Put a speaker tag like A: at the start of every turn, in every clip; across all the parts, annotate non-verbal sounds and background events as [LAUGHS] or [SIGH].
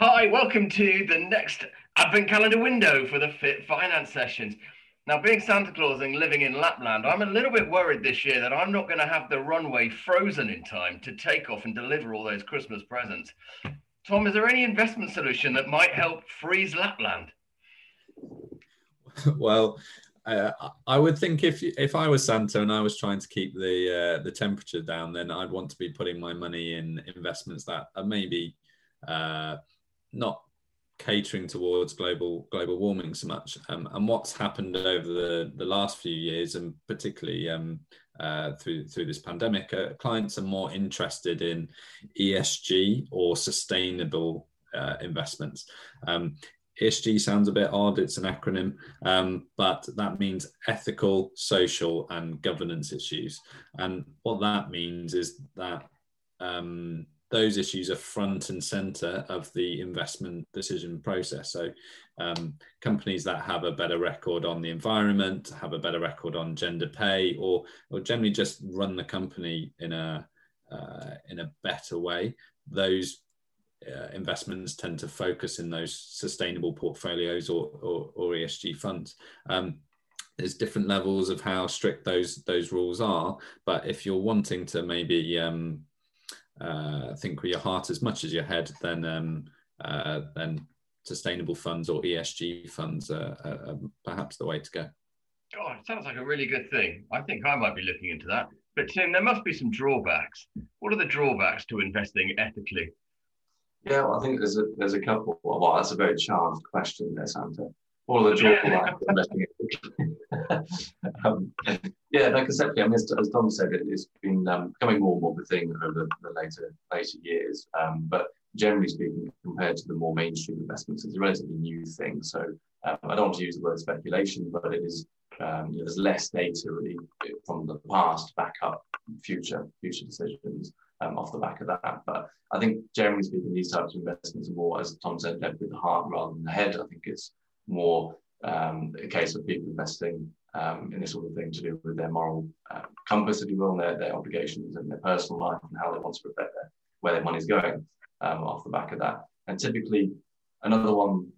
A: Hi, welcome to the next Advent calendar window for the Fit Finance sessions. Now, being Santa Claus and living in Lapland, I'm a little bit worried this year that I'm not going to have the runway frozen in time to take off and deliver all those Christmas presents. Tom, is there any investment solution that might help freeze Lapland? [LAUGHS]
B: well, uh, I would think if if I was Santa and I was trying to keep the uh, the temperature down, then I'd want to be putting my money in investments that are maybe uh, not catering towards global global warming so much. Um, and what's happened over the, the last few years, and particularly um, uh, through through this pandemic, uh, clients are more interested in ESG or sustainable uh, investments. Um, ESG sounds a bit odd; it's an acronym, um, but that means ethical, social, and governance issues. And what that means is that um, those issues are front and center of the investment decision process. So, um, companies that have a better record on the environment, have a better record on gender pay, or or generally just run the company in a uh, in a better way, those uh, investments tend to focus in those sustainable portfolios or, or, or ESG funds. Um, there's different levels of how strict those those rules are, but if you're wanting to maybe um, uh, think with your heart as much as your head, then um, uh, then sustainable funds or ESG funds are, are, are, perhaps the way to go.
A: God, it sounds like a really good thing. I think I might be looking into that. But Tim, there must be some drawbacks. What are the drawbacks to investing ethically?
C: Yeah, well, I think there's a there's a couple. Well, that's a very charged question there, Santa. All the drawbacks investing [LAUGHS] [LAUGHS] um, yeah, no, conceptually, I mean, as, as Tom said, it, has been um, becoming more and more of a thing over the, the later later years. Um, but generally speaking, compared to the more mainstream investments, it's a relatively new thing. So um, I don't want to use the word speculation, but it is um, you know, there's less data really from the past back up future future decisions um, off the back of that. But I think generally speaking, these types of investments are more, as Tom said, led with the heart rather than the head. I think it's more um, a case of people investing um, in this sort of thing to do with their moral uh, compass, if you will, and their, their obligations and their personal life and how they want to protect their, where their money is going um, off the back of that. And typically, another one,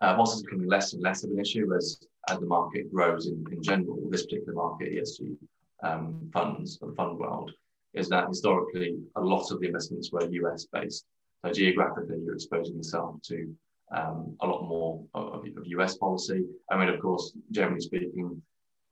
C: uh, whilst it's becoming less and less of an issue as, as the market grows in, in general, this particular market, ESG um, funds, the fund world, is that historically a lot of the investments were US based. So geographically, you're exposing yourself to um, a lot more of, of, US policy. I mean, of course, generally speaking,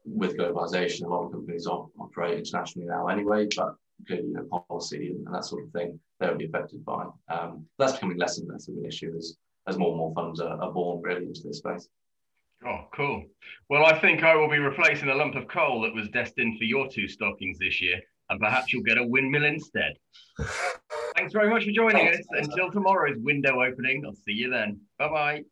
C: with globalization, a lot of companies operate internationally now anyway, but clearly, you know, policy and, and, that sort of thing, they'll be affected by. Um, that's becoming less and less of an issue as, as more and more funds are, are born really into this space.
A: Oh, cool. Well, I think I will be replacing a lump of coal that was destined for your two stockings this year, and perhaps you'll get a windmill instead. [LAUGHS] Thanks very much for joining us. Until tomorrow's window opening, I'll see you then. Bye bye.